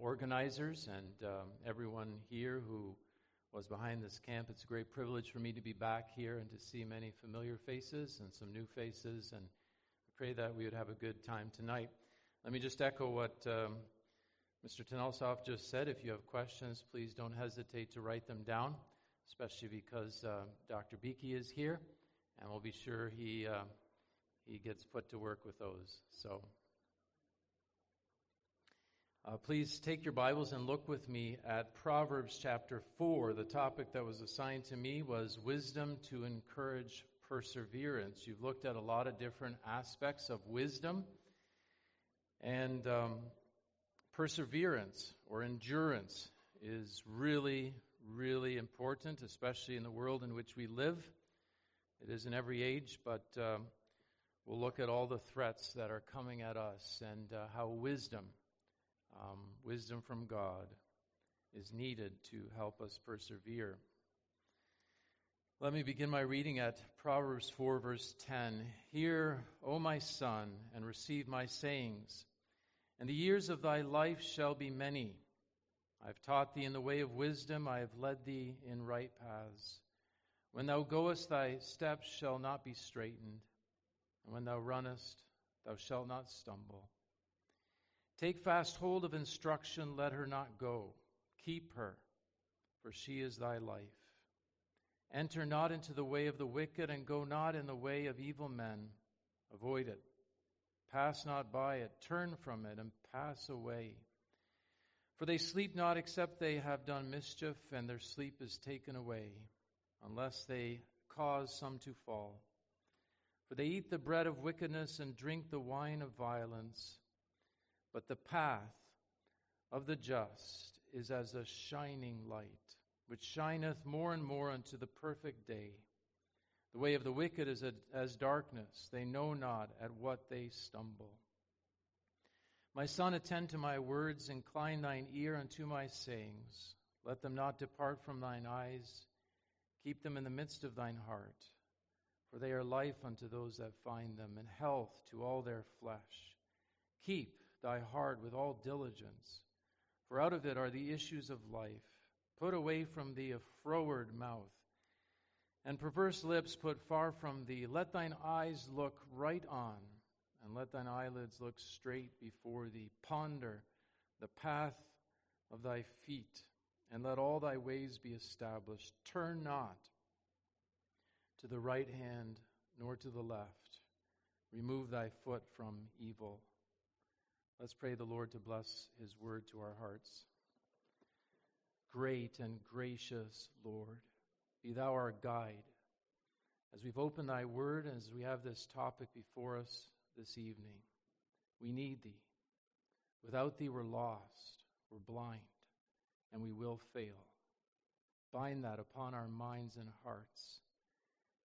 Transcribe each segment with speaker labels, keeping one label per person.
Speaker 1: organizers and um, everyone here who was behind this camp. It's a great privilege for me to be back here and to see many familiar faces and some new faces. And I pray that we would have a good time tonight. Let me just echo what um, Mr. Tenelsoff just said. If you have questions, please don't hesitate to write them down, especially because uh, Dr. Beeke is here, and we'll be sure he uh, he gets put to work with those. So. Uh, please take your Bibles and look with me at Proverbs chapter 4. The topic that was assigned to me was wisdom to encourage perseverance. You've looked at a lot of different aspects of wisdom. And um, perseverance or endurance is really, really important, especially in the world in which we live. It is in every age, but um, we'll look at all the threats that are coming at us and uh, how wisdom um, wisdom from God is needed to help us persevere. Let me begin my reading at Proverbs 4, verse 10. Hear, O my son, and receive my sayings, and the years of thy life shall be many. I have taught thee in the way of wisdom, I have led thee in right paths. When thou goest, thy steps shall not be straitened, and when thou runnest, thou shalt not stumble. Take fast hold of instruction, let her not go. Keep her, for she is thy life. Enter not into the way of the wicked, and go not in the way of evil men. Avoid it. Pass not by it. Turn from it, and pass away. For they sleep not except they have done mischief, and their sleep is taken away, unless they cause some to fall. For they eat the bread of wickedness and drink the wine of violence. But the path of the just is as a shining light, which shineth more and more unto the perfect day. The way of the wicked is as darkness. They know not at what they stumble. My son, attend to my words, incline thine ear unto my sayings. Let them not depart from thine eyes. Keep them in the midst of thine heart. For they are life unto those that find them, and health to all their flesh. Keep thy heart with all diligence, for out of it are the issues of life. Put away from thee a froward mouth, and perverse lips put far from thee. Let thine eyes look right on, and let thine eyelids look straight before thee. Ponder the path of thy feet, and let all thy ways be established. Turn not to the right hand nor to the left. Remove thy foot from evil. Let's pray the Lord to bless his word to our hearts. Great and gracious Lord, be thou our guide. As we've opened thy word and as we have this topic before us this evening, we need thee. Without thee, we're lost, we're blind, and we will fail. Bind that upon our minds and hearts,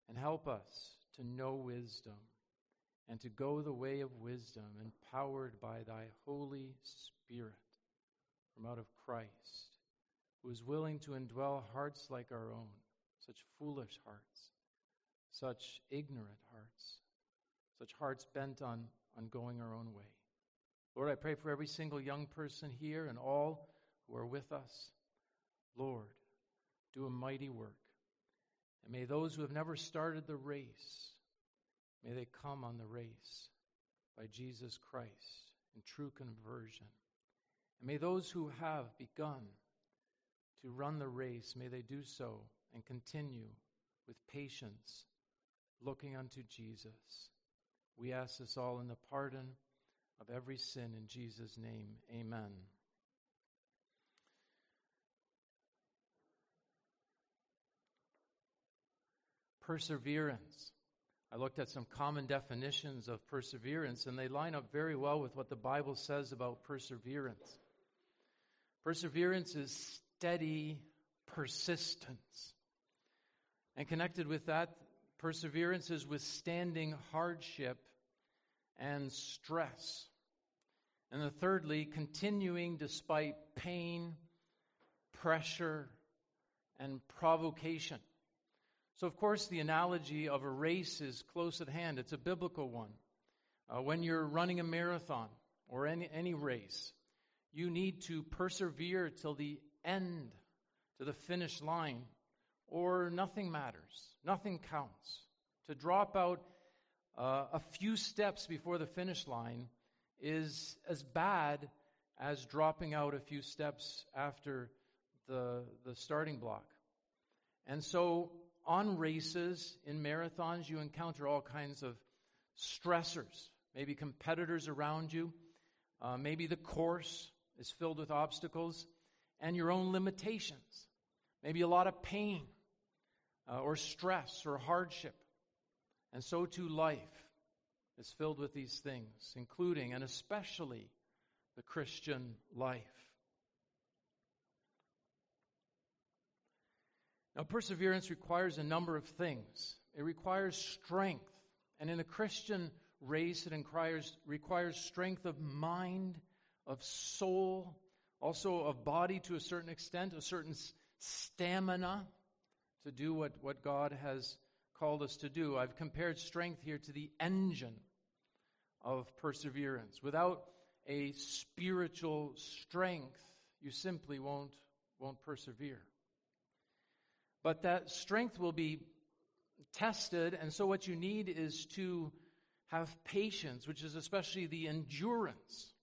Speaker 1: and help us to know wisdom and to go the way of wisdom, empowered by thy Holy Spirit from out of Christ, who is willing to indwell hearts like our own, such foolish hearts, such ignorant hearts, such hearts bent on, on going our own way. Lord, I pray for every single young person here and all who are with us. Lord, do a mighty work. And may those who have never started the race May they come on the race by Jesus Christ in true conversion. And may those who have begun to run the race, may they do so and continue with patience, looking unto Jesus. We ask this all in the pardon of every sin in Jesus' name. Amen. Perseverance. I looked at some common definitions of perseverance, and they line up very well with what the Bible says about perseverance. Perseverance is steady persistence. And connected with that, perseverance is withstanding hardship and stress. And the thirdly, continuing despite pain, pressure, and provocation. So, of course, the analogy of a race is close at hand. It's a biblical one. Uh, when you're running a marathon or any, any race, You need to persevere till the end, to the finish line, or nothing matters. Nothing counts. To drop out uh, a few steps before the finish line is as bad as dropping out a few steps after the, the starting block. And so, on races, in marathons, you encounter all kinds of stressors. Maybe competitors around you. Uh, maybe the course is filled with obstacles and your own limitations. Maybe a lot of pain uh, or stress or hardship. And so too life is filled with these things, including and especially the Christian life. Now, perseverance requires a number of things. It requires strength. And in the Christian race, it requires, requires strength of mind, of soul, also of body to a certain extent, a certain stamina to do what, what God has called us to do. I've compared strength here to the engine of perseverance. Without a spiritual strength, you simply won't, won't persevere. But that strength will be tested, and so what you need is to have patience, which is especially the endurance.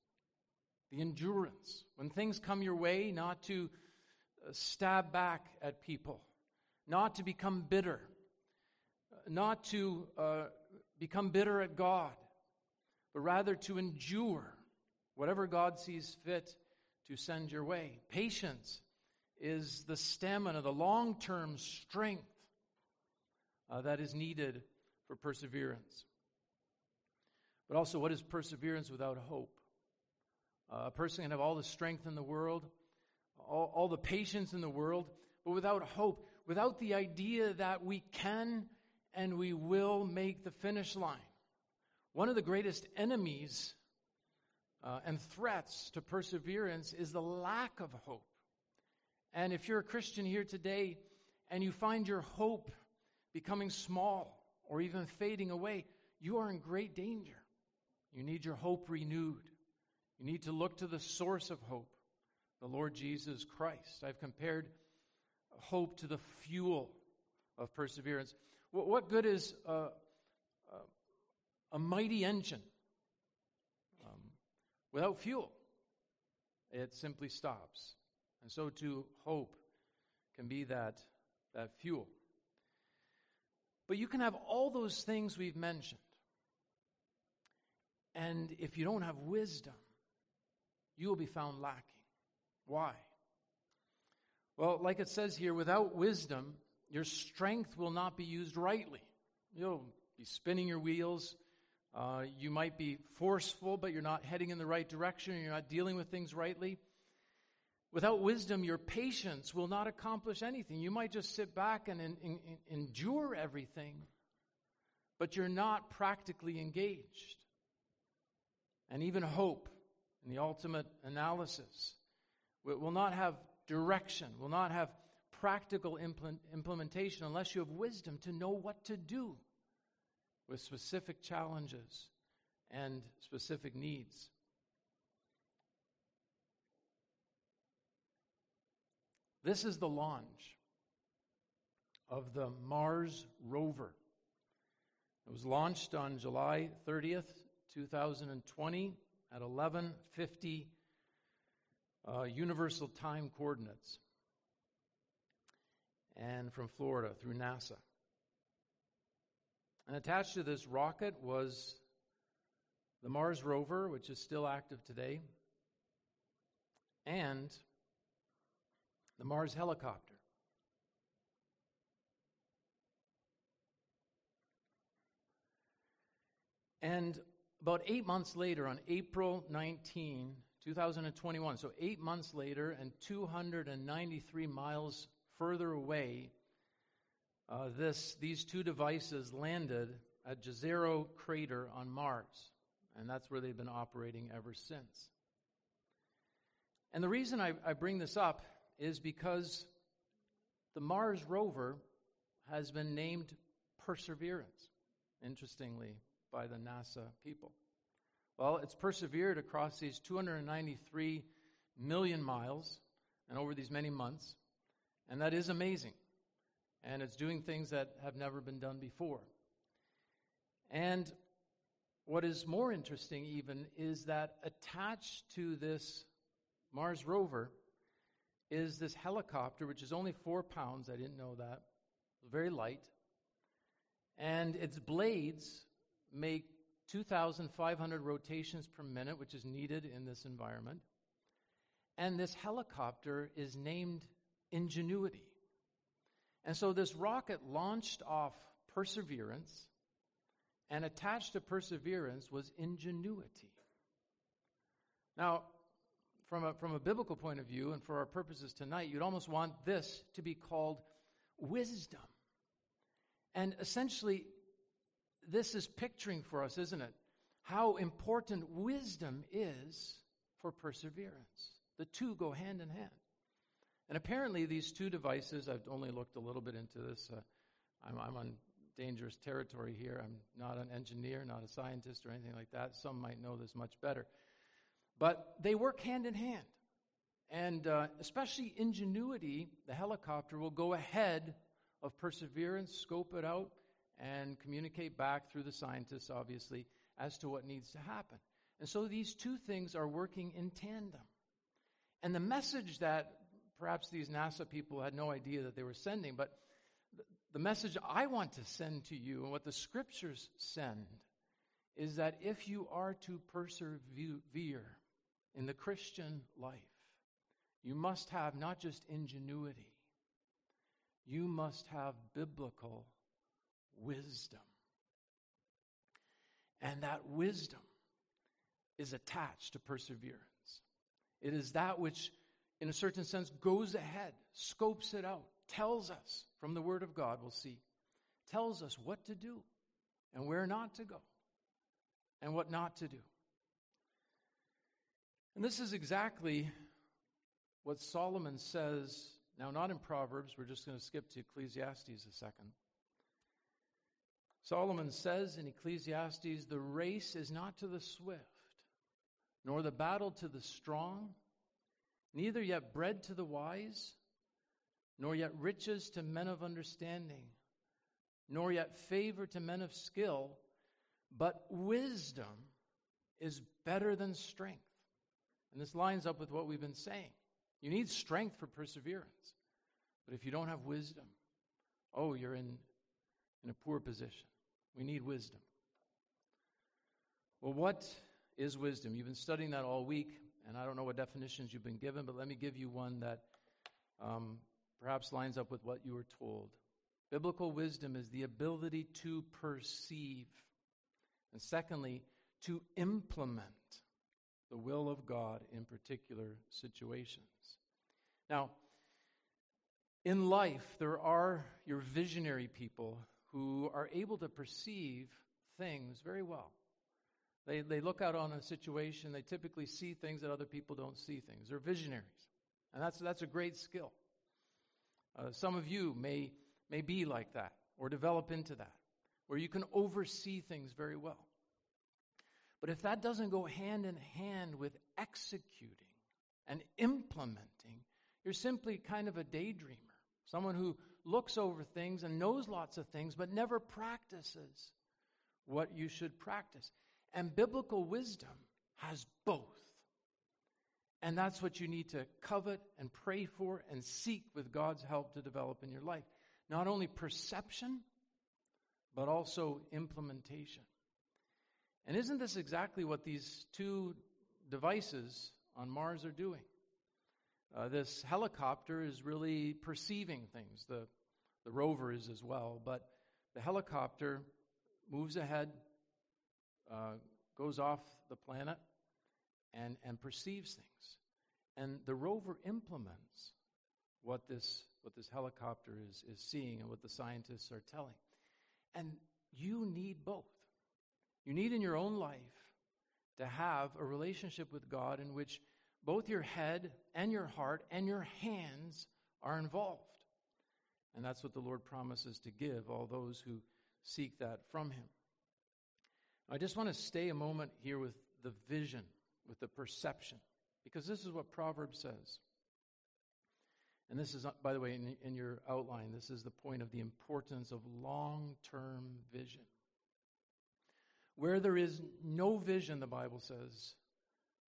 Speaker 1: The endurance. When things come your way, not to uh, stab back at people, not to become bitter, not to uh, become bitter at God, but rather to endure whatever God sees fit to send your way. Patience is the stamina, the long term strength uh, that is needed for perseverance. But also, what is perseverance without hope? Uh, a person can have all the strength in the world, all, all the patience in the world, but without hope, without the idea that we can and we will make the finish line. One of the greatest enemies uh, and threats to perseverance is the lack of hope. And if you're a Christian here today and you find your hope becoming small or even fading away, you are in great danger. You need your hope renewed. You need to look to the source of hope, the Lord Jesus Christ. I've compared hope to the fuel of perseverance. What good is a, a, mighty engine um, without fuel? It simply stops. And so too, hope can be that, that fuel. But you can have all those things we've mentioned. And if you don't have wisdom, you will be found lacking. Why? Well, like it says here, without wisdom, your strength will not be used rightly. You'll be spinning your wheels. Uh, you might be forceful, but you're not heading in the right direction. You're not dealing with things rightly. Without wisdom, your patience will not accomplish anything. You might just sit back and endure everything, but you're not practically engaged. And even hope, in the ultimate analysis, will not have direction, will not have practical implement, implementation unless you have wisdom to know what to do with specific challenges and specific needs. This is the launch of the Mars rover. It was launched on July 30th, 2020 at 11:50 uh, Universal Time coordinates and from Florida through NASA. And attached to this rocket was the Mars rover, which is still active today, and the Mars helicopter. And about eight months later, on April 19, 2021, so eight months later, and 293 miles further away, uh, this, these two devices landed at Jezero crater on Mars. And that's where they've been operating ever since. And the reason I, I bring this up is because the Mars rover has been named Perseverance, interestingly, by the NASA people. Well, it's persevered across these 293 million miles and over these many months. And that is amazing. And it's doing things that have never been done before. And what is more interesting, even, is that attached to this Mars rover is this helicopter, which is only four pounds. I didn't know that. Very light. And its blades make 2,500 rotations per minute, which is needed in this environment. And this helicopter is named Ingenuity. And so this rocket launched off Perseverance, and attached to Perseverance was Ingenuity. Now, from a, from a biblical point of view, and for our purposes tonight, you'd almost want this to be called wisdom. And essentially, this is picturing for us, isn't it? How important wisdom is for perseverance. The two go hand in hand. And apparently, these two devices, I've only looked a little bit into this. Uh, I'm, I'm, on dangerous territory here. I'm not an engineer, not a scientist, or anything like that. Some might know this much better. But they work hand in hand. And uh, especially ingenuity, the helicopter will go ahead of perseverance, scope it out, and communicate back through the scientists, obviously, as to what needs to happen. And so these two things are working in tandem. And the message that perhaps these NASA people had no idea that they were sending, but the message I want to send to you and what the scriptures send is that if you are to persevere in the Christian life, you must have not just ingenuity, you must have biblical wisdom. And that wisdom is attached to perseverance. It is that which, in a certain sense, goes ahead, scopes it out, tells us from the Word of God, we'll see, tells us what to do and where not to go and what not to do. And this is exactly what Solomon says, now not in Proverbs, we're just going to skip to Ecclesiastes a second. Solomon says in Ecclesiastes, the race is not to the swift, nor the battle to the strong, neither yet bread to the wise, nor yet riches to men of understanding, nor yet favor to men of skill, but wisdom is better than strength. And this lines up with what we've been saying. You need strength for perseverance. But if you don't have wisdom, oh, you're in, in a poor position. We need wisdom. Well, what is wisdom? You've been studying that all week, and I don't know what definitions you've been given, but let me give you one that um, perhaps lines up with what you were told. Biblical wisdom is the ability to perceive, and secondly, to implement the will of God in particular situations. Now, in life, there are your visionary people who are able to perceive things very well. They, they look out on a situation, they typically see things that other people don't see things. They're visionaries. And that's, that's a great skill. Uh, some of you may, may be like that or develop into that, where you can oversee things very well. But if that doesn't go hand in hand with executing and implementing, you're simply kind of a daydreamer, someone who looks over things and knows lots of things, but never practices what you should practice. And biblical wisdom has both. And that's what you need to covet and pray for and seek with God's help to develop in your life. Not only perception, but also implementation. And isn't this exactly what these two devices on Mars are doing? Uh, this helicopter is really perceiving things. The, the rover is as well, but the helicopter moves ahead, uh, goes off the planet, and, and perceives things. And the rover implements what this, what this helicopter is, is seeing and what the scientists are telling. And you need both. You need in your own life to have a relationship with God in which both your head and your heart and your hands are involved. And that's what the Lord promises to give all those who seek that from Him. I just want to stay a moment here with the vision, with the perception. Because this is what Proverbs says. And this is, by the way, in, in your outline, this is the point of the importance of long term vision. Where there is no vision, the Bible says,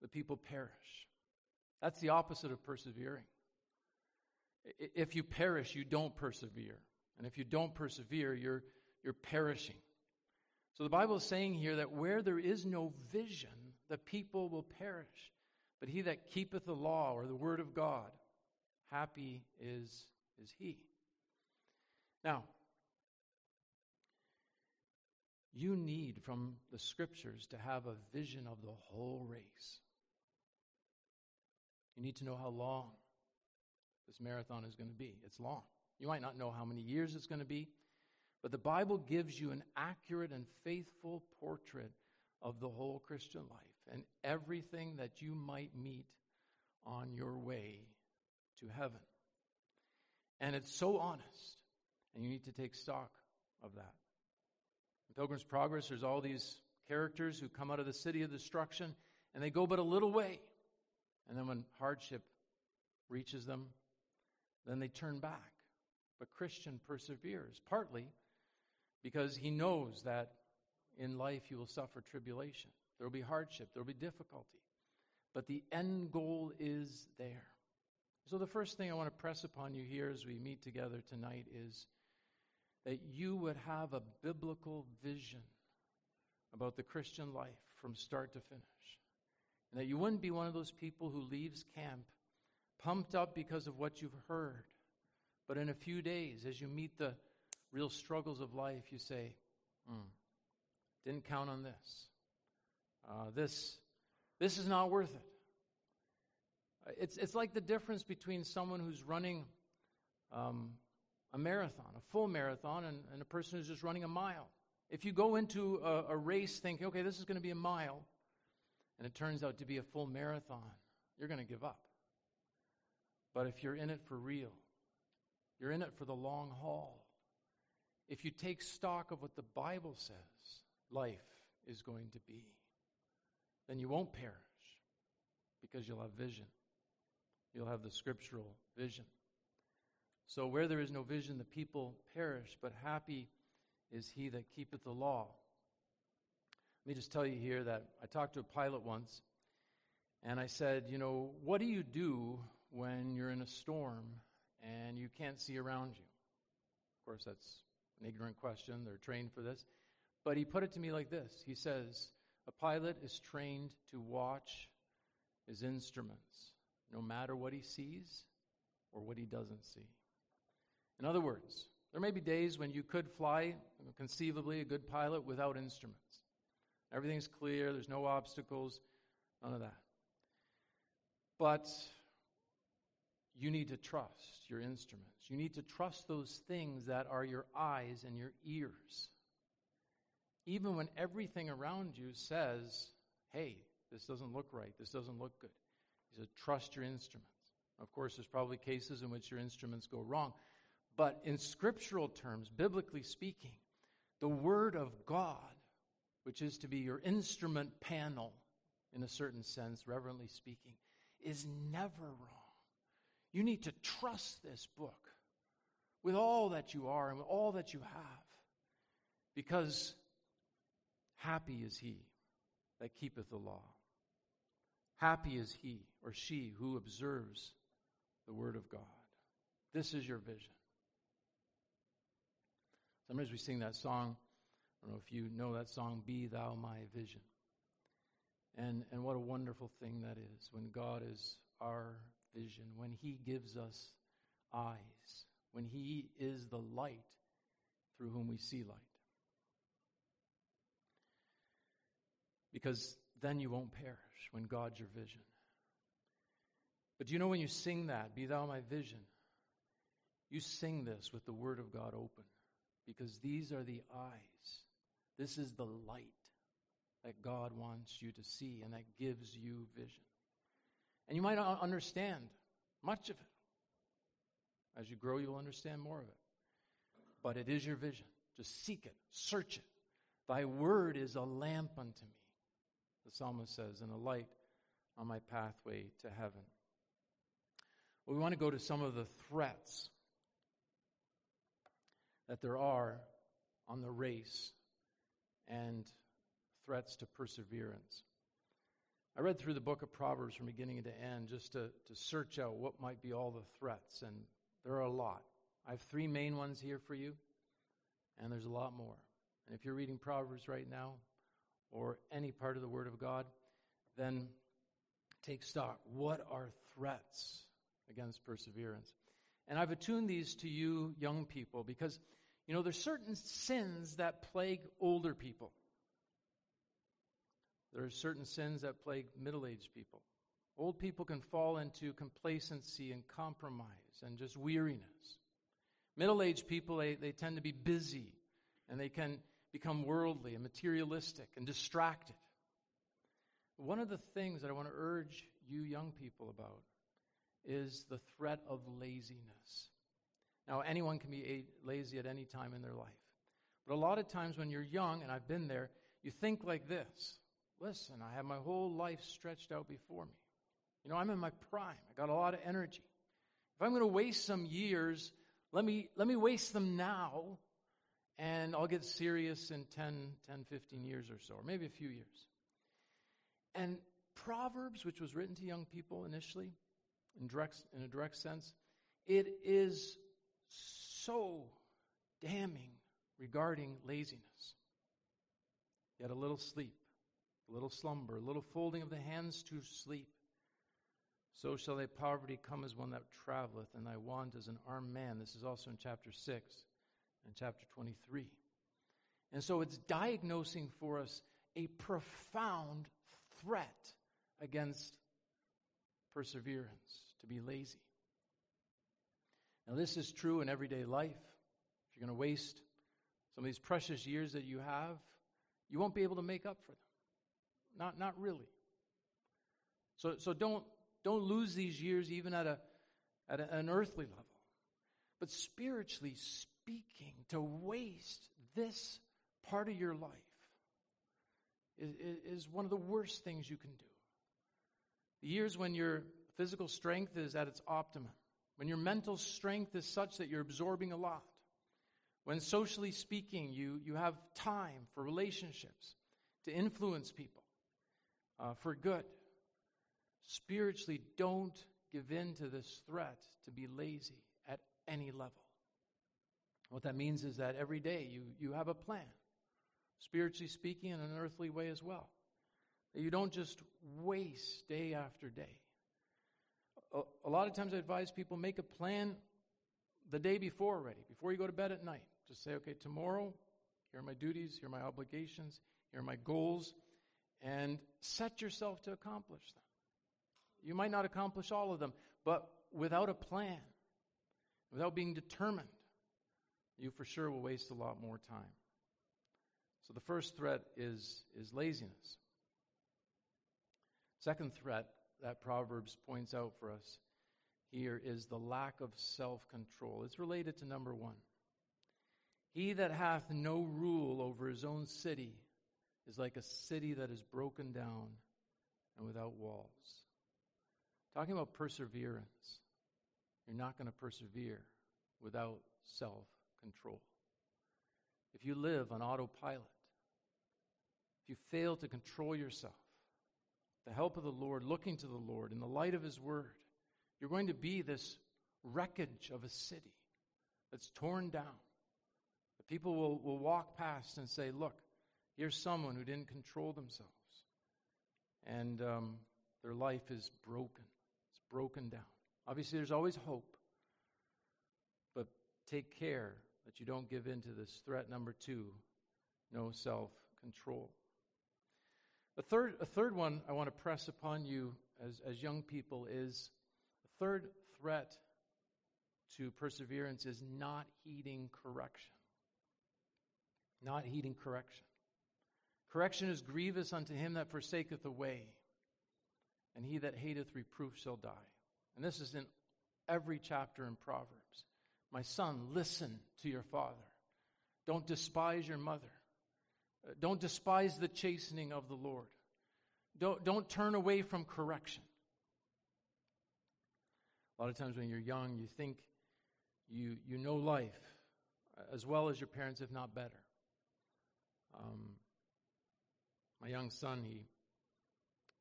Speaker 1: the people perish. That's the opposite of persevering. If you perish, you don't persevere. And if you don't persevere, you're, you're perishing. So the Bible is saying here that where there is no vision, the people will perish. But he that keepeth the law or the word of God, happy is, is he. Now, you need from the scriptures to have a vision of the whole race. You need to know how long this marathon is going to be. It's long. You might not know how many years it's going to be, but the Bible gives you an accurate and faithful portrait of the whole Christian life and everything that you might meet on your way to heaven. And it's so honest, and you need to take stock of that. Pilgrim's Progress, there's all these characters who come out of the city of destruction, and they go but a little way. And then when hardship reaches them, then they turn back. But Christian perseveres, partly because he knows that in life you will suffer tribulation. There will be hardship, there will be difficulty. But the end goal is there. So, the first thing I want to press upon you here as we meet together tonight is that you would have a biblical vision about the Christian life from start to finish. And that you wouldn't be one of those people who leaves camp pumped up because of what you've heard. But in a few days, as you meet the real struggles of life, you say, mm, didn't count on this. Uh, this, this is not worth it. It's, it's like the difference between someone who's running um, a marathon, a full marathon, and, and, a person who's just running a mile. If you go into a, a race thinking, okay, this is going to be a mile, and it turns out to be a full marathon, you're going to give up. But if you're in it for real, you're in it for the long haul. If you take stock of what the Bible says life is going to be, then you won't perish because you'll have vision. You'll have the scriptural vision. So, where there is no vision, the people perish, but happy is he that keepeth the law. Let me just tell you here that I talked to a pilot once, and I said, You know, what do you do when you're in a storm and you can't see around you? Of course, that's an ignorant question. They're trained for this. But he put it to me like this He says, A pilot is trained to watch his instruments, no matter what he sees or what he doesn't see. In other words, there may be days when you could fly, conceivably, a good pilot without instruments. Everything's clear, there's no obstacles, none of that. But you need to trust your instruments. You need to trust those things that are your eyes and your ears. Even when everything around you says, hey, this doesn't look right, this doesn't look good. He said, trust your instruments. Of course, there's probably cases in which your instruments go wrong. But in scriptural terms, biblically speaking, the Word of God, which is to be your instrument panel in a certain sense, reverently speaking, is never wrong. You need to trust this book with all that you are and with all that you have. Because happy is he that keepeth the law. Happy is he or she who observes the word of God. This is your vision. Sometimes we sing that song. I don't know if you know that song, Be Thou My Vision. And, and what a wonderful thing that is when God is our vision, when He gives us eyes, when He is the light through whom we see light. Because then you won't perish when God's your vision. But do you know when you sing that, Be Thou My Vision, you sing this with the Word of God open because these are the eyes. This is the light that God wants you to see and that gives you vision. And you might not understand much of it. As you grow, you'll understand more of it. But it is your vision. Just seek it, search it. Thy word is a lamp unto me, the psalmist says, and a light on my pathway to heaven. Well, we want to go to some of the threats that there are on the race and threats to perseverance. I read through the book of Proverbs from beginning to end just to, to search out what might be all the threats, and there are a lot. I have three main ones here for you, and there's a lot more. And if you're reading Proverbs right now, or any part of the Word of God, then take stock. What are threats against perseverance? And I've attuned these to you, young people, because, you know, there's certain sins that plague older people. There are certain sins that plague middle aged people. Old people can fall into complacency and compromise and just weariness. Middle aged people, they, they tend to be busy and they can become worldly and materialistic and distracted. One of the things that I want to urge you young people about is the threat of laziness. Now, anyone can be lazy at any time in their life. But a lot of times when you're young, and I've been there, you think like this Listen, I have my whole life stretched out before me. You know, I'm in my prime, I got a lot of energy. If I'm going to waste some years, let me, let me waste them now, and I'll get serious in 10, 10, 15 years or so, or maybe a few years. And Proverbs, which was written to young people initially, in, direct, in a direct sense, it is so damning regarding laziness. Yet a little sleep, a little slumber, a little folding of the hands to sleep. So shall thy poverty come as one that traveleth, and thy want as an armed man. This is also in chapter 6 and chapter 23. And so it's diagnosing for us a profound threat against perseverance, to be lazy. Now, this is true in everyday life. If you're going to waste some of these precious years that you have, you won't be able to make up for them. Not, not really. So, so don't, don't lose these years even at, a, at a, an earthly level. But spiritually speaking, to waste this part of your life is, is one of the worst things you can do. The years when your physical strength is at its optimum, when your mental strength is such that you're absorbing a lot, when socially speaking, you, you have time for relationships, to influence people uh, for good. Spiritually, don't give in to this threat to be lazy at any level. What that means is that every day you, you have a plan, spiritually speaking, in an earthly way as well. That you don't just waste day after day. A, a lot of times I advise people make a plan the day before already, before you go to bed at night. Just say, okay, tomorrow, here are my duties, here are my obligations, here are my goals, and set yourself to accomplish them. You might not accomplish all of them, but without a plan, without being determined, you for sure will waste a lot more time. So the first threat is, is laziness. Second threat that Proverbs points out for us here is the lack of self control. It's related to number one. He that hath no rule over his own city is like a city that is broken down and without walls. Talking about perseverance, you're not going to persevere without self control. If you live on autopilot, if you fail to control yourself, the help of the Lord, looking to the Lord in the light of His Word, you're going to be this wreckage of a city that's torn down. The people will, will walk past and say, Look, here's someone who didn't control themselves. And um, their life is broken it's broken down. Obviously, there's always hope, but take care that you don't give in to this threat number two no self control. A third, a third one I want to press upon you as, as young people is the third threat to perseverance is not heeding correction. Not heeding correction. Correction is grievous unto him that forsaketh the way and he that hateth reproof shall die. And this is in every chapter in Proverbs. My son, listen to your father. Don't despise your mother. Don't despise the chastening of the Lord. Don't, don't turn away from correction. A lot of times when you're young, you think you, you know life as well as your parents, if not better. Um, my young son, he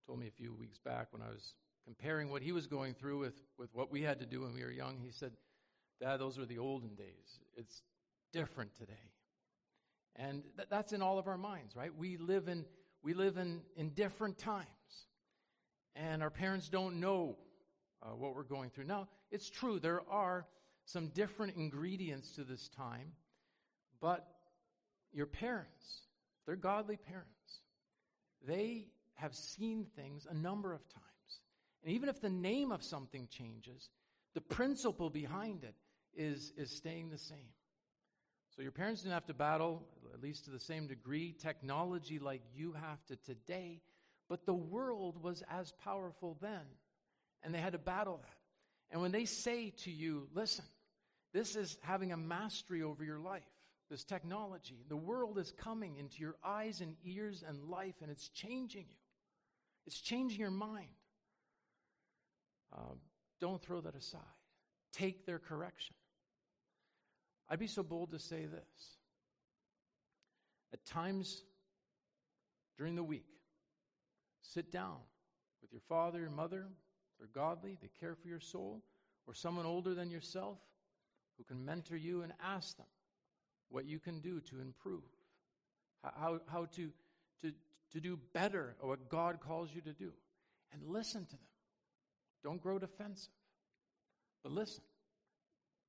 Speaker 1: told me a few weeks back when I was comparing what he was going through with, with what we had to do when we were young, he said, Dad, those were the olden days. It's different today. And th- that's in all of our minds, right? We live in, we live in, in different times. And our parents don't know uh, what we're going through. Now, it's true, there are some different ingredients to this time, but your parents, they're godly parents. They have seen things a number of times. And even if the name of something changes, the principle behind it is, is staying the same. So your parents didn't have to battle, at least to the same degree, technology like you have to today, but the world was as powerful then, and they had to battle that. And when they say to you, listen, this is having a mastery over your life, this technology. The world is coming into your eyes and ears and life, and it's changing you. It's changing your mind. Uh, don't throw that aside. Take their correction. I'd be so bold to say this. At times during the week, sit down with your father, your mother. They're godly, they care for your soul, or someone older than yourself who can mentor you and ask them what you can do to improve, how, how to, to, to do better or what God calls you to do. And listen to them. Don't grow defensive, but listen.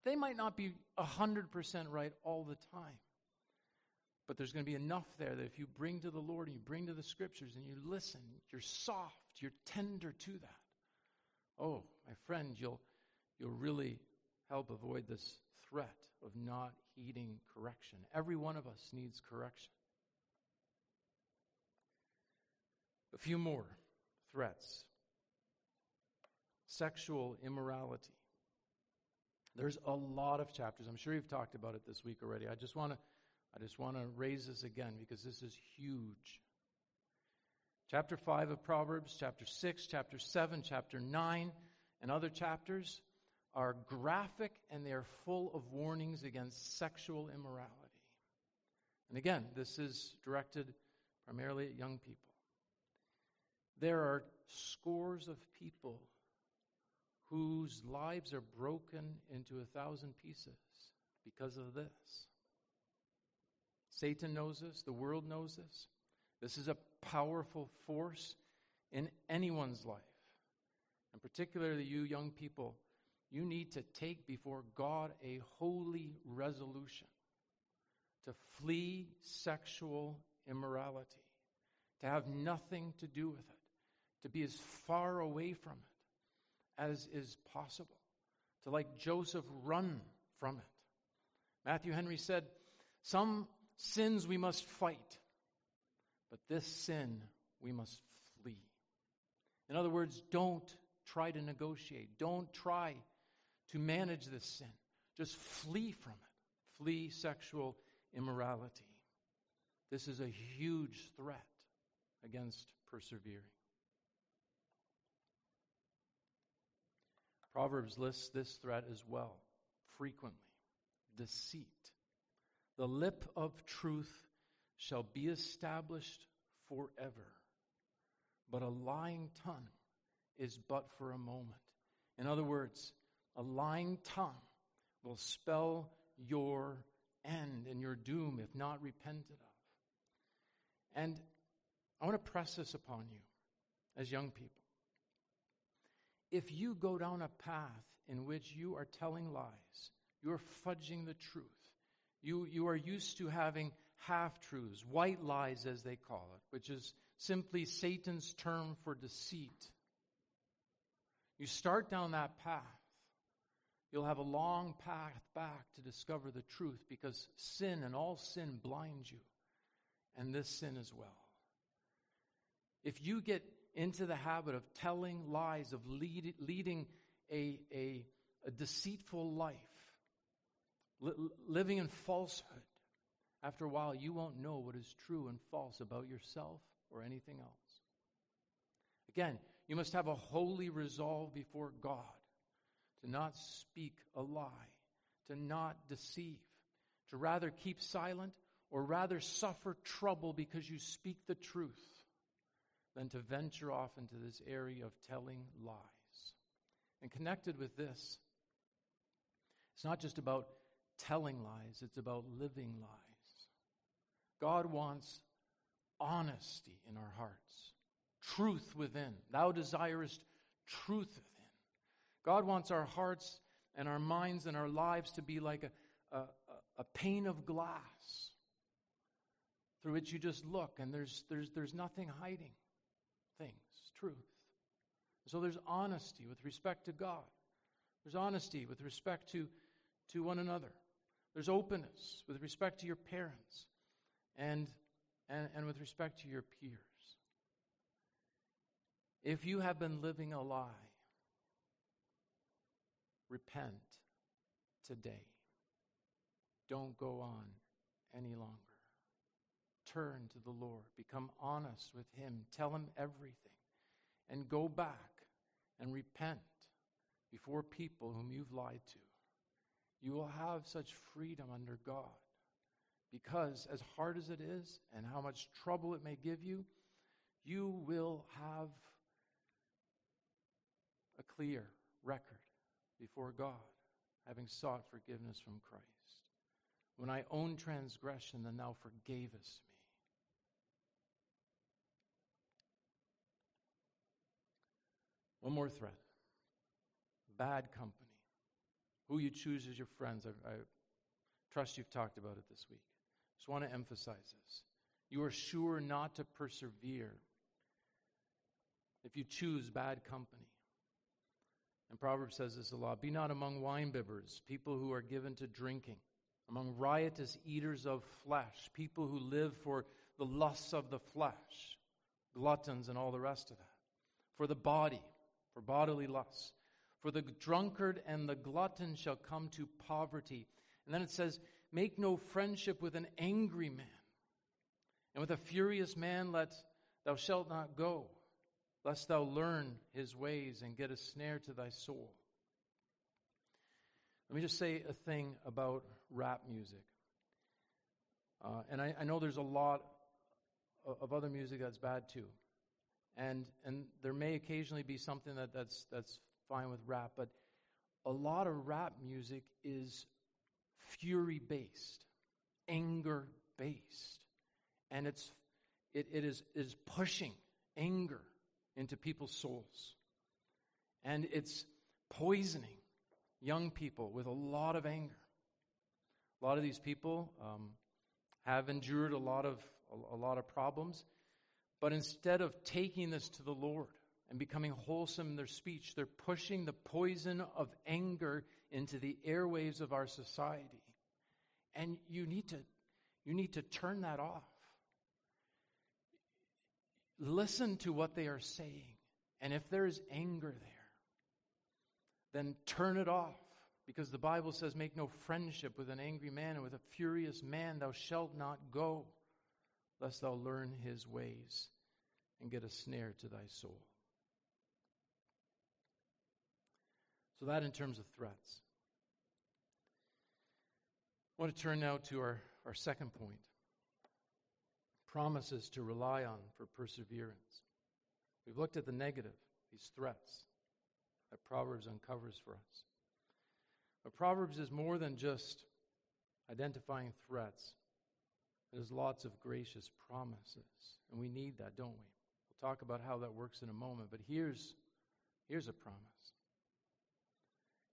Speaker 1: They might not be 100% right all the time, but there's going to be enough there that if you bring to the Lord and you bring to the scriptures and you listen, you're soft, you're tender to that. Oh, my friend, you'll, you'll really help avoid this threat of not heeding correction. Every one of us needs correction. A few more threats sexual immorality. There's a lot of chapters. I'm sure you've talked about it this week already. I just want to I just want to raise this again because this is huge. Chapter 5 of Proverbs, chapter 6, chapter 7, chapter 9, and other chapters are graphic and they are full of warnings against sexual immorality. And again, this is directed primarily at young people. There are scores of people whose lives are broken into a thousand pieces because of this. Satan knows this, the world knows this. This is a powerful force in anyone's life. And particularly you young people you need to take before God a holy resolution to flee sexual immorality, to have nothing to do with it, to be as far away from it as is possible, to, like Joseph, run from it. Matthew Henry said, Some sins we must fight, but this sin we must flee. In other words, don't try to negotiate. Don't try to manage this sin. Just flee from it. Flee sexual immorality. This is a huge threat against persevering. Proverbs lists this threat as well, frequently deceit. The lip of truth shall be established forever, but a lying tongue is but for a moment. In other words, a lying tongue will spell your end and your doom if not repented of. And I want to press this upon you as young people. If you go down a path in which you are telling lies, you're fudging the truth, you, you are used to having half truths, white lies as they call it, which is simply Satan's term for deceit. You start down that path You'll have a long path back to discover the truth because sin and all sin blinds you, and this sin as well. If you get into the habit of telling lies, of lead, leading a, a, a, deceitful life, li- living in falsehood, after a while you won't know what is true and false about yourself or anything else. Again, you must have a holy resolve before God to not speak a lie, to not deceive, to rather keep silent or rather suffer trouble because you speak the truth than to venture off into this area of telling lies. And connected with this, it's not just about telling lies, it's about living lies. God wants honesty in our hearts, truth within. Thou desirest truth within. God wants our hearts and our minds and our lives to be like a, a, a pane of glass through which you just look and there's, there's, there's nothing hiding things, truth. So there's honesty with respect to God. There's honesty with respect to, to one another. There's openness with respect to your parents and, and, and with respect to your peers. If you have been living a lie, repent today. Don't go on any longer. Turn to the Lord. Become honest with Him. Tell Him everything. And go back and repent before people whom you've lied to. You will have such freedom under God. Because, as hard as it is and how much trouble it may give you, you will have a clear record before God, having sought forgiveness from Christ. When I own transgression, then thou forgavest me. One more threat bad company. Who you choose as your friends. I, I trust you've talked about it this week. Just want to emphasize this. You are sure not to persevere if you choose bad company. And Proverbs says this a lot Be not among winebibbers, people who are given to drinking, among riotous eaters of flesh, people who live for the lusts of the flesh, gluttons, and all the rest of that, for the body, for bodily lusts. For the drunkard and the glutton shall come to poverty. And then it says, Make no friendship with an angry man, and with a furious man let thou shalt not go lest thou learn his ways and get a snare to thy soul. Let me just say a thing about rap music. Uh, and I, I, know there's a lot of, of, other music that's bad too. And, and there may occasionally be something that, that's, that's fine with rap, but a lot of rap music is fury based, anger based. And it's, it, it is, is pushing anger into people's souls. And it's poisoning young people with a lot of anger. A lot of these people um, have endured a lot of a, a lot of problems, but instead of taking this to the Lord and becoming wholesome in their speech, they're pushing the poison of anger into the airwaves of our society. And you need to you need to turn that off. Listen to what they are saying. And if there is anger there, then turn it off. Because the Bible says, Make no friendship with an angry man, and with a furious man thou shalt not go, lest thou learn his ways and get a snare to thy soul. So, that in terms of threats. I want to turn now to our, our second point promises to rely on for perseverance. We've looked at the negative, these threats that Proverbs uncovers for us. But Proverbs is more than just identifying threats. There's lots of gracious promises, and we need that, don't we? We'll talk about how that works in a moment, but here's, here's a promise.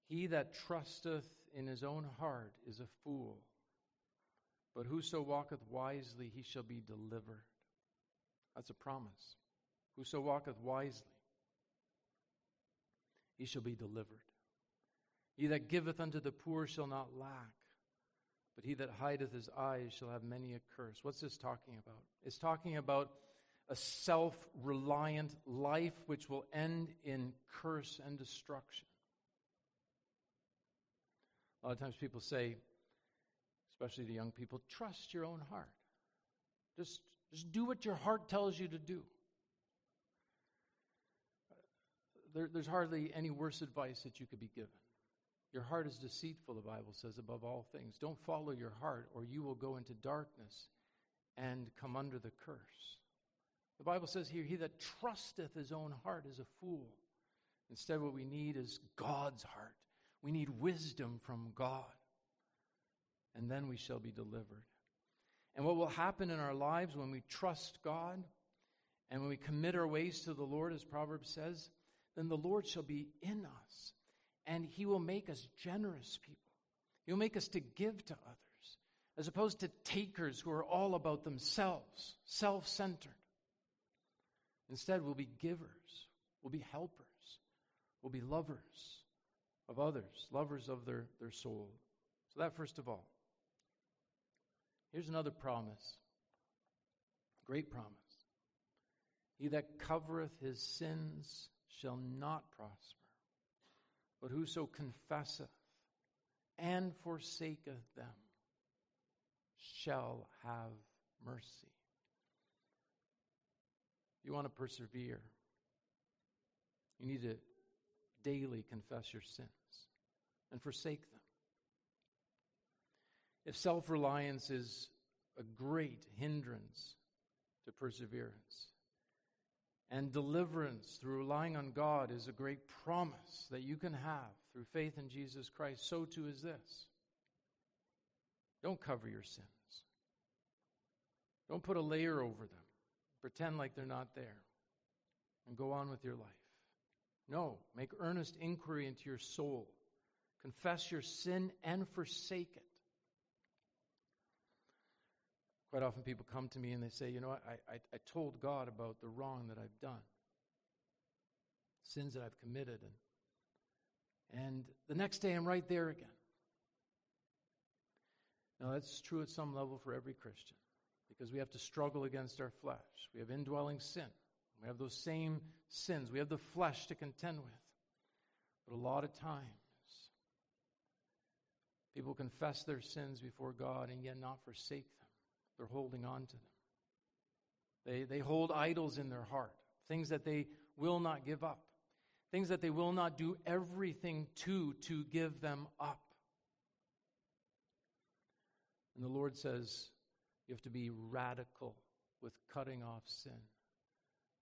Speaker 1: He that trusteth in his own heart is a fool, but whoso walketh wisely, he shall be delivered. That's a promise. Whoso walketh wisely, he shall be delivered. He that giveth unto the poor shall not lack, but he that hideth his eyes shall have many a curse. What's this talking about? It's talking about a self reliant life which will end in curse and destruction. A lot of times people say, especially to young people, trust your own heart. Just, just do what your heart tells you to do. there, there's hardly any worse advice that you could be given. Your heart is deceitful, the Bible says, above all things. Don't follow your heart, or you will go into darkness and come under the curse. The Bible says here, He that trusteth his own heart is a fool. Instead, what we need is God's heart. We need wisdom from God. And then we shall be delivered. And what will happen in our lives when we trust God and when we commit our ways to the Lord, as Proverbs says, then the Lord shall be in us and he will make us generous people. He'll make us to give to others, as opposed to takers who are all about themselves, self centered. Instead, we'll be givers, we'll be helpers, we'll be lovers of others, lovers of their, their soul. So, that first of all. Here's another promise. Great promise. He that covereth his sins shall not prosper. But whoso confesseth and forsaketh them shall have mercy. You want to persevere. You need to daily confess your sins and forsake them. If self reliance is a great hindrance to perseverance, and deliverance through relying on God is a great promise that you can have through faith in Jesus Christ. So too is this. Don't cover your sins. Don't put a layer over them. Pretend like they're not there. And go on with your life. No, make earnest inquiry into your soul. Confess your sin and forsake it. Quite often people come to me and they say, you know, I, I, I told God about the wrong that I've done, sins that I've committed. And, and the next day I'm right there again. Now, that's true at some level for every Christian because we have to struggle against our flesh. We have indwelling sin. We have those same sins. We have the flesh to contend with. But a lot of times, people confess their sins before God and yet not forsake them. They're holding on to them. They, they hold idols in their heart, things that they will not give up, things that they will not do everything to to give them up. And the Lord says you have to be radical with cutting off sin,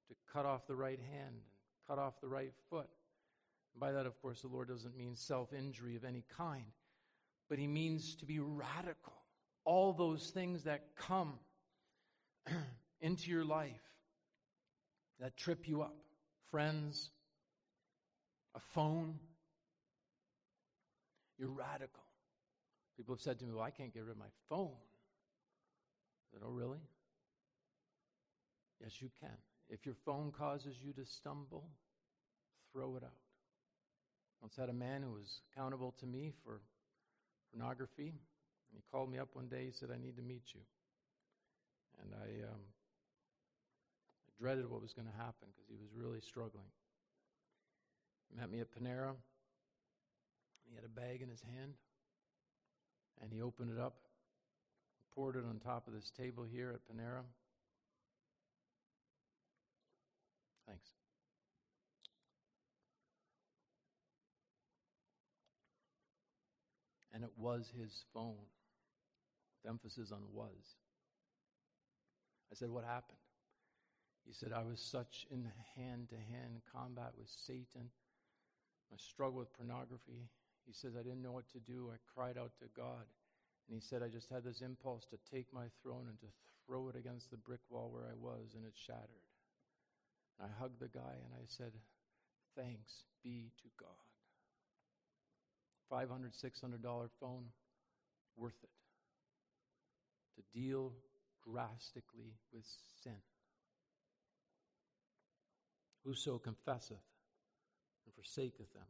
Speaker 1: to cut off the right hand and cut off the right foot. And by that, of course, the Lord doesn't mean self injury of any kind, but He means to be radical all those things that come into your life that trip you up friends, a phone. You're radical. People have said to me, Well, I can't get rid of my phone. I said, Oh, really? Yes, you can. If your phone causes you to stumble, throw it out. Once had a man who was accountable to me for pornography. And he called me up one day. He said, I need to meet you. And I, um, I dreaded what was going to happen because he was really struggling. He met me at Panera. He had a bag in his hand. And he opened it up, poured it on top of this table here at Panera. Thanks. And it was his phone with emphasis on was. I said, What happened? He said, I was such in hand to hand combat with Satan. I struggled with pornography. He says, I didn't know what to do. I cried out to God. And he said, I just had this impulse to take my throne and to throw it against the brick wall where I was, and it shattered. And I hugged the guy and I said, Thanks be to God. $500, $600 phone, worth it to deal drastically with sin. Whoso confesseth and forsaketh them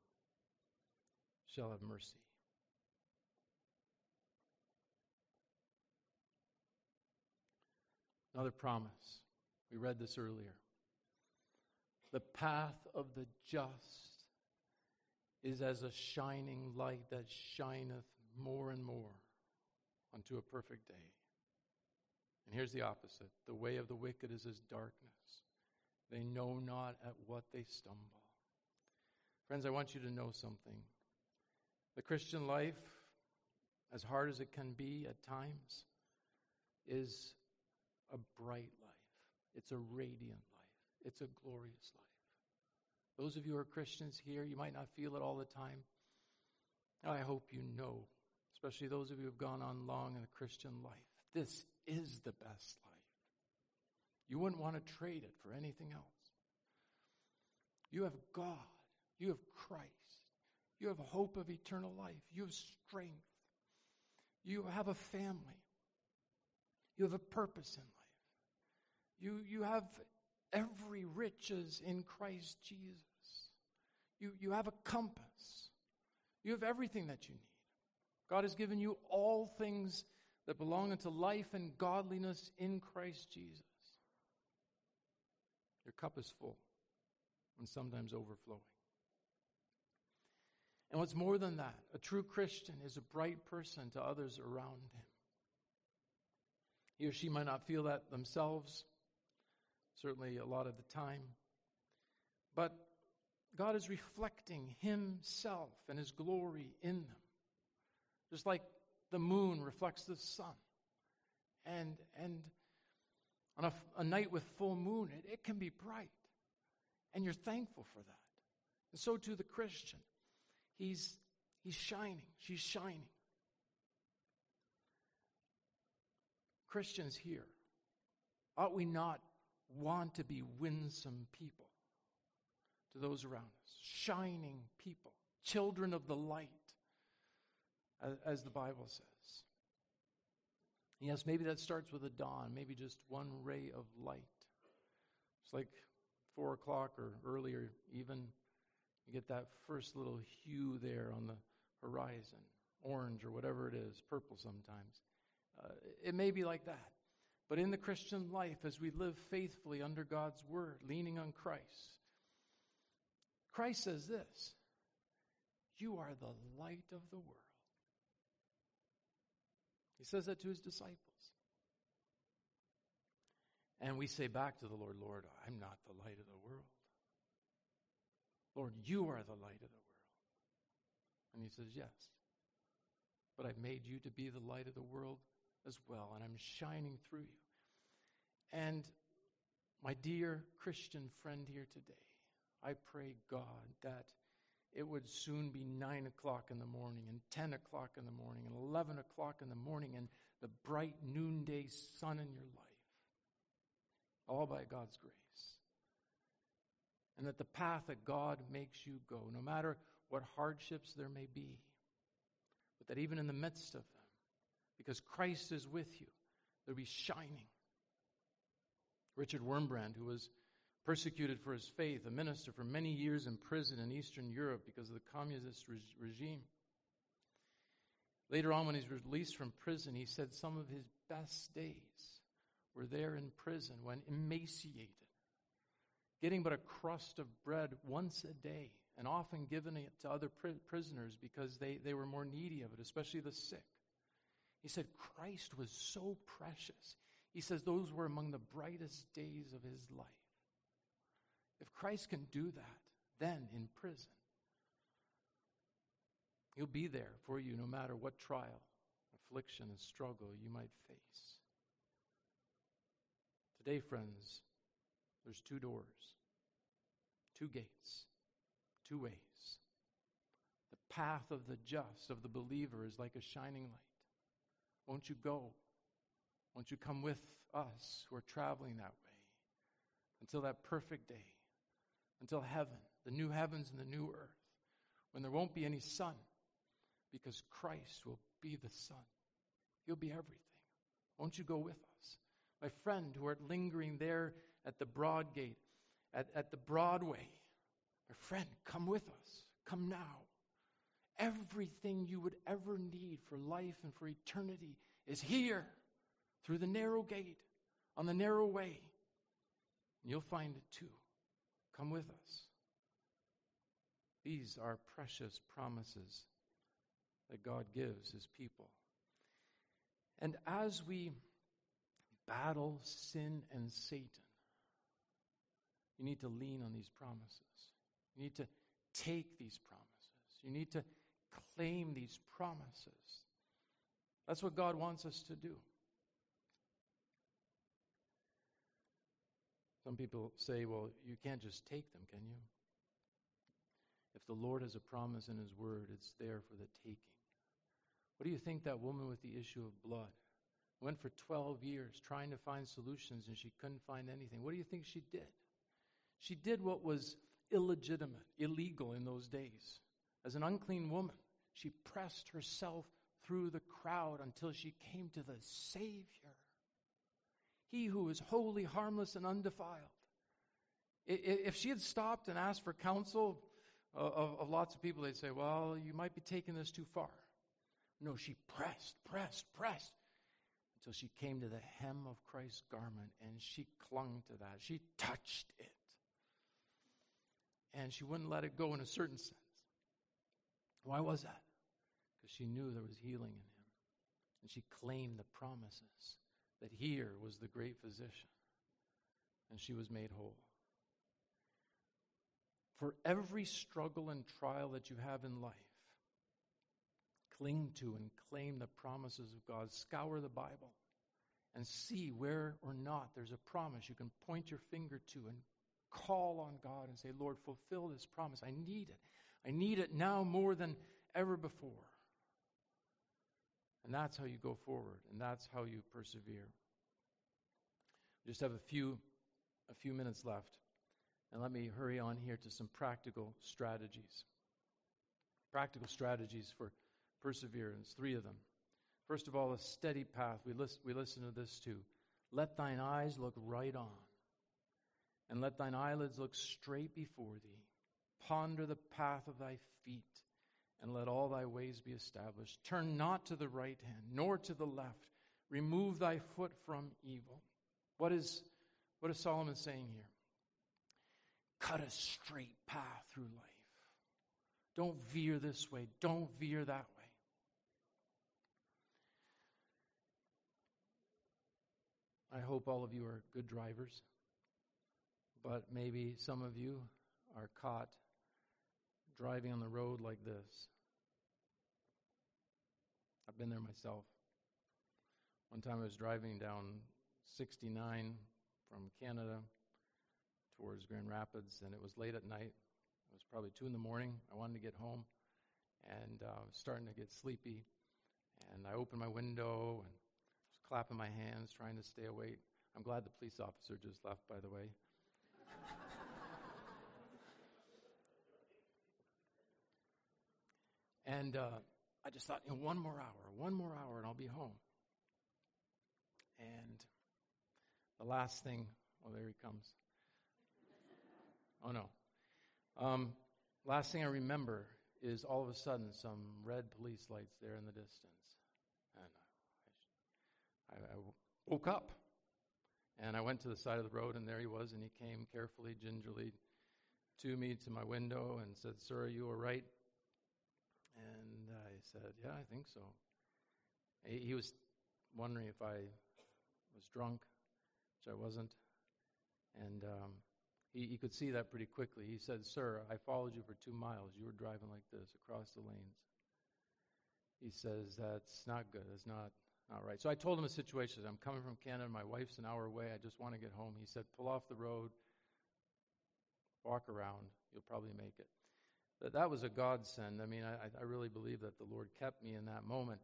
Speaker 1: shall have mercy. Another promise. We read this earlier. The path of the just is as a shining light that shineth more and more unto a perfect day. And here's the opposite the way of the wicked is as darkness. They know not at what they stumble. Friends, I want you to know something. The Christian life, as hard as it can be at times, is a bright life. It's a radiant life. It's a glorious life. Those of you who are Christians here, you might not feel it all the time. I hope you know, especially those of you who have gone on long in the Christian life, this is the best life. You wouldn't want to trade it for anything else. You have God. You have Christ. You have hope of eternal life. You have strength. You have a family. You have a purpose in life. You, you have every riches in Christ Jesus. You, you have a compass. You have everything that you need. God has given you all things that belong unto life and godliness in Christ Jesus. Your cup is full and sometimes overflowing. And what's more than that, a true Christian is a bright person to others around him. He or she might not feel that themselves, certainly a lot of the time, but God is reflecting Himself and His glory in them. Just like the moon reflects the sun. And, and on a, a night with full moon, it, it can be bright. And you're thankful for that. And so too the Christian. He's, he's shining. She's shining. Christians here, ought we not want to be winsome people to those around us? Shining people, children of the light, as, the Bible says. Yes, maybe that starts with a dawn, maybe just one ray of light. It's like four o'clock or earlier, even. You get that first little hue there on the horizon, orange or whatever it is, purple sometimes. Uh, it may be like that. But in the Christian life, as we live faithfully under God's word, leaning on Christ, Christ says this You are the light of the world. He says that to his disciples. And we say back to the Lord, Lord, I'm not the light of the world. Lord, you are the light of the world. And he says, Yes. But I've made you to be the light of the world as well, and I'm shining through you. And my dear Christian friend here today, I pray, God, that it would soon be 9 o'clock in the morning, and 10 o'clock in the morning, and 11 o'clock in the morning, and the bright noonday sun in your life, all by God's grace. And that the path that God makes you go, no matter what hardships there may be, but that even in the midst of them, because Christ is with you, there'll be shining. Richard Wurmbrand, who was persecuted for his faith, a minister for many years in prison in Eastern Europe because of the communist re- regime. Later on, when he's released from prison, he said some of his best days were there in prison when emaciated, getting but a crust of bread once a day, and often giving it to other pri- prisoners because they, they were more needy of it, especially the sick. He said Christ was so precious. He says those were among the brightest days of his life. If Christ can do that, then in prison, He'll be there for you no matter what trial, affliction, and struggle you might face. Today, friends, there's two doors, two gates, two ways. The path of the just, of the believer, is like a shining light. Won't you go? Won't you come with us who are traveling that way until that perfect day? Until heaven, the new heavens and the new earth, when there won't be any sun, because Christ will be the sun. He'll be everything. Won't you go with us? My friend who art lingering there at the broad gate, at, at the Broadway, my friend, come with us. Come now. Everything you would ever need for life and for eternity is here through the narrow gate, on the narrow way. And you'll find it too. Come with us. These are precious promises that God gives his people. And as we battle sin and Satan, you need to lean on these promises. You need to take these promises. You need to claim these promises. That's what God wants us to do. Some people say, well, you can't just take them, can you? If the Lord has a promise in His Word, it's there for the taking. What do you think that woman with the issue of blood went for 12 years trying to find solutions and she couldn't find anything? What do you think she did? She did what was illegitimate, illegal in those days. As an unclean woman, she pressed herself through the crowd until she came to the Savior. He who is holy, harmless, and undefiled. If she had stopped and asked for counsel of, of lots of people, they'd say, Well, you might be taking this too far. No, she pressed, pressed, pressed until she came to the hem of Christ's garment and she clung to that. She touched it. And she wouldn't let it go in a certain sense. Why was that? Because she knew there was healing in him. And she claimed the promises that here was the great physician. And she was made whole. For every struggle and trial that you have in life, cling to and claim the promises of God. Scour the Bible and see where or not there's a promise you can point your finger to and call on God and say, Lord, fulfill this promise. I need it. I need it now more than ever before. And that's how you go forward, and that's how you persevere. We just have a few, a few minutes left. And let me hurry on here to some practical strategies. Practical strategies for perseverance, three of them. First of all, a steady path. We listen, we listen to this too. Let thine eyes look right on, and let thine eyelids look straight before thee. Ponder the path of thy feet, and let all thy ways be established. Turn not to the right hand, nor to the left. Remove thy foot from evil. What is, what is Solomon saying here? Cut a straight path through life. Don't veer this way. Don't veer that way. I hope all of you are good drivers, but maybe some of you are caught driving on the road like this. I've been there myself. One time I was driving down 69 from Canada towards Grand Rapids, and it was late at night. It was probably 2 in the morning. I wanted to get home, and uh, I was starting to get sleepy. And I opened my window and was clapping my hands, trying to stay awake. I'm glad the police officer just left, by the way. And uh, I just thought, you know, one more hour, one more hour, and I'll be home. And the last thing, oh, there he comes. Oh, no. Um, last thing I remember is all of a sudden some red police lights there in the distance. And I, I, I woke up and I went to the side of the road, and there he was, and he came carefully, gingerly to me, to my window, and said, Sir, you all right? Said, Yeah, I think so. He, he was wondering if I was drunk, which I wasn't. And um, he, he could see that pretty quickly. He said, Sir, I followed you for two miles. You were driving like this across the lanes. He says, That's not good. That's not, not right. So I told him the situation. I'm coming from Canada. My wife's an hour away. I just want to get home. He said, Pull off the road, walk around. You'll probably make it. But that was a godsend. I mean, I, I really believe that the Lord kept me in that moment.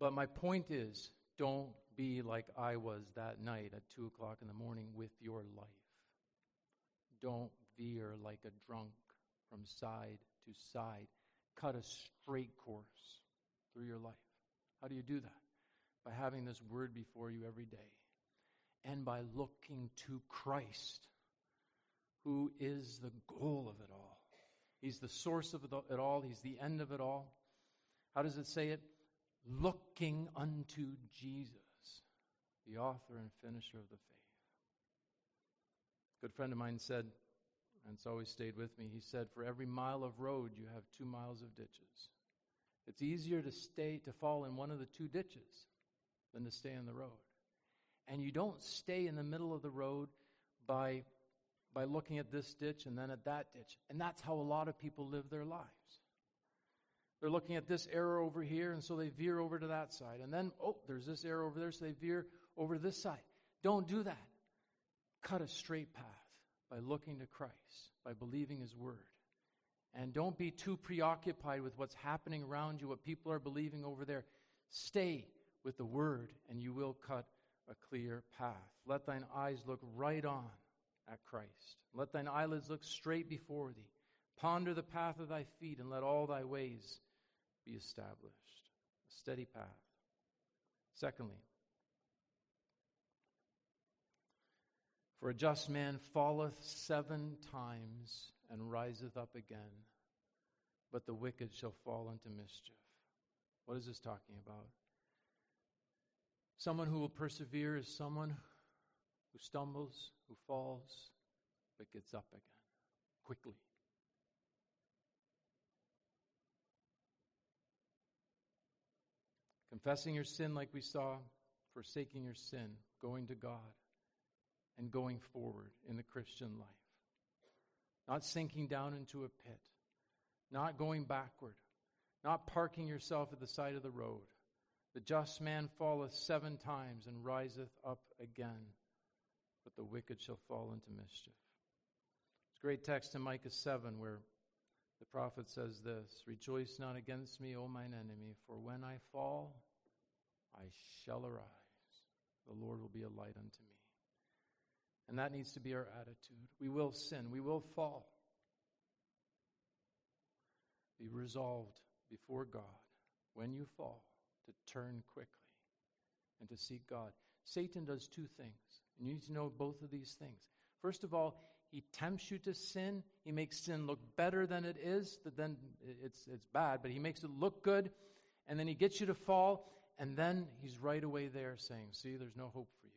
Speaker 1: But my point is, don't be like I was that night at 2 o'clock in the morning with your life. Don't veer like a drunk from side to side. Cut a straight course through your life. How do you do that? By having this word before you every day and by looking to Christ, who is the goal of it all. He's the source of it all, He's the end of it all. How does it say it? Looking unto Jesus, the author and finisher of the faith good friend of mine said, and it's always stayed with me, he said, For every mile of road, you have two miles of ditches. It's easier to stay, to fall in one of the two ditches than to stay on the road. And you don't stay in the middle of the road by by looking at this ditch and then at that ditch. And that's how a lot of people live their lives. They're looking at this arrow over here, and so they veer over to that side. And then, oh, there's this arrow over there, so they veer over this side. Don't do that. Cut a straight path by looking to Christ, by believing His Word. And don't be too preoccupied with what's happening around you, what people are believing over there. Stay with the Word, and you will cut a clear path. Let thine eyes look right on at Christ. Let thine eyelids look straight before thee. Ponder the path of thy feet, and let all thy ways be established. A steady path. Secondly, for a just man falleth seven times and riseth up again, but the wicked shall fall into mischief. What is this talking about? Someone who will persevere is someone who stumbles, who falls, but gets up again quickly. Confessing your sin, like we saw, forsaking your sin, going to God, and going forward in the Christian life. Not sinking down into a pit, not going backward, not parking yourself at the side of the road. The just man falleth seven times and riseth up again, but the wicked shall fall into mischief. It's a great text in Micah 7 where the prophet says this Rejoice not against me, O mine enemy, for when I fall, I shall arise. The Lord will be a light unto me. And that needs to be our attitude. We will sin, we will fall. Be resolved before God when you fall to turn quickly and to seek God. Satan does two things. And you need to know both of these things. First of all, he tempts you to sin. He makes sin look better than it is. that Then it's, it's bad, but he makes it look good. And then he gets you to fall. And then he's right away there saying, See, there's no hope for you.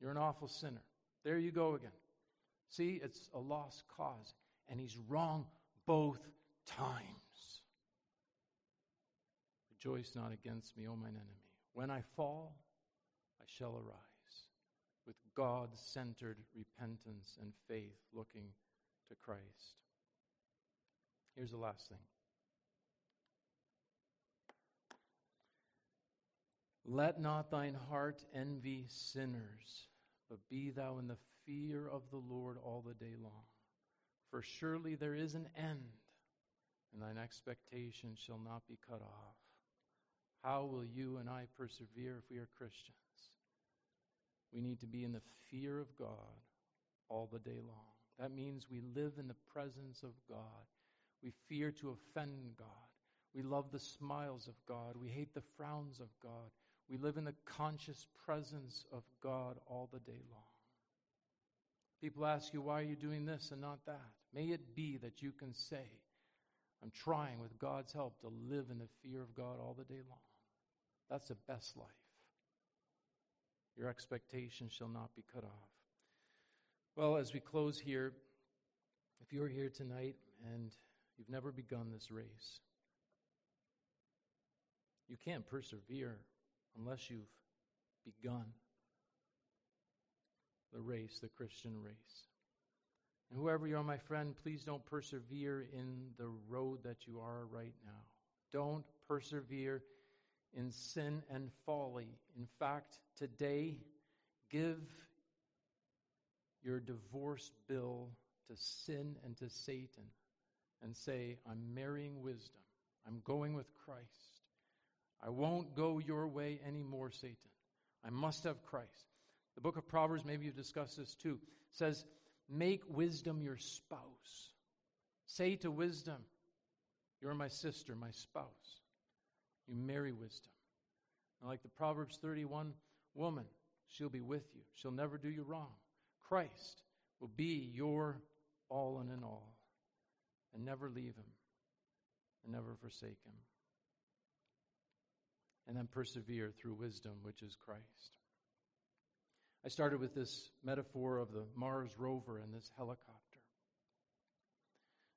Speaker 1: You're an awful sinner. There you go again. See, it's a lost cause. And he's wrong both times. Rejoice not against me, O mine enemy. When I fall, I shall arise with God centered repentance and faith looking to Christ. Here's the last thing. Let not thine heart envy sinners but be thou in the fear of the Lord all the day long. For surely there is an end, and thine expectation shall not be cut off. How will you and I persevere if we are Christians? We need to be in the fear of God all the day long. That means we live in the presence of God. We fear to offend God. We love the smiles of God. We hate the frowns of God. We live in the conscious presence of God all the day long. People ask you, why are you doing this and not that? May it be that you can say, I'm trying with God's help to live in the fear of God all the day long. That's the best life. Your expectations shall not be cut off. Well, as we close here, if you're here tonight and you've never begun this race, you can't persevere unless you've begun the race, the Christian race. And whoever you are, my friend, please don't persevere in the road that you are right now. Don't persevere in sin and folly. In fact, today, give your divorce bill to sin and to Satan and say, I'm marrying wisdom. I'm going with Christ. I won't go your way anymore, Satan. I must have Christ. The book of Proverbs, maybe you've discussed this too, says, Make wisdom your spouse. Say to wisdom, You're my sister, my spouse. You marry wisdom. And like the Proverbs 31 woman, she'll be with you. She'll never do you wrong. Christ will be your all and in all. And never leave him and never forsake him and then persevere through wisdom, which is Christ. I started with this metaphor of the Mars rover and this helicopter.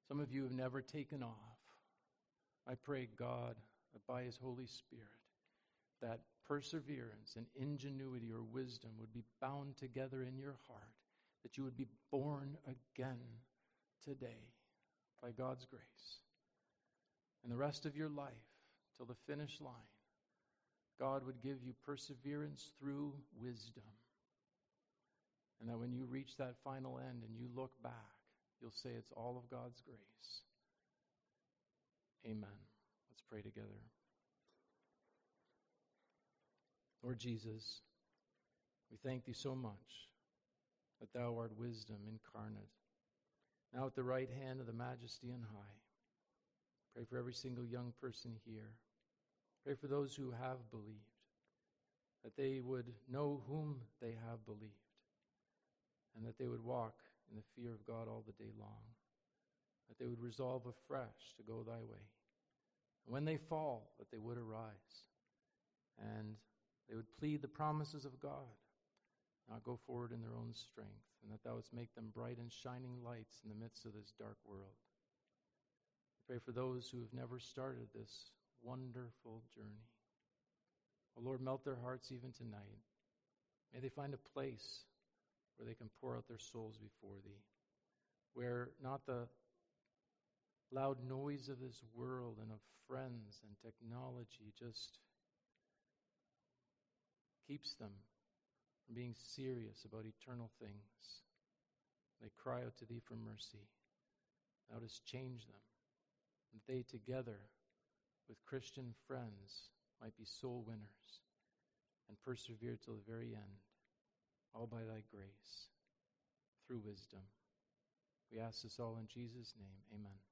Speaker 1: Some of you have never taken off. I pray, God, that by His Holy Spirit, that perseverance and ingenuity or wisdom would be bound together in your heart, that you would be born again today by God's grace. And the rest of your life, till the finish line, God would give you perseverance through wisdom. And that when you reach that final end and you look back, you'll say it's all of God's grace. Amen. Let's pray together. Lord Jesus, we thank thee so much that thou art wisdom incarnate, now at the right hand of the majesty and high. Pray for every single young person here. Pray for those who have believed, that they would know whom they have believed, and that they would walk in the fear of God all the day long, that they would resolve afresh to go thy way. When they fall, that they would arise and they would plead the promises of God, not go forward in their own strength, and that thou wouldst make them bright and shining lights in the midst of this dark world. I pray for those who have never started this wonderful journey. Oh Lord, melt their hearts even tonight. May they find a place where they can pour out their souls before Thee, where not the loud noise of this world and of friends and technology just keeps them from being serious about eternal things. They cry out to Thee for mercy. Thou dost change them. And they together with Christian friends might be soul winners and persevere till the very end, all by Thy grace, through wisdom. We ask this all in Jesus' name. Amen.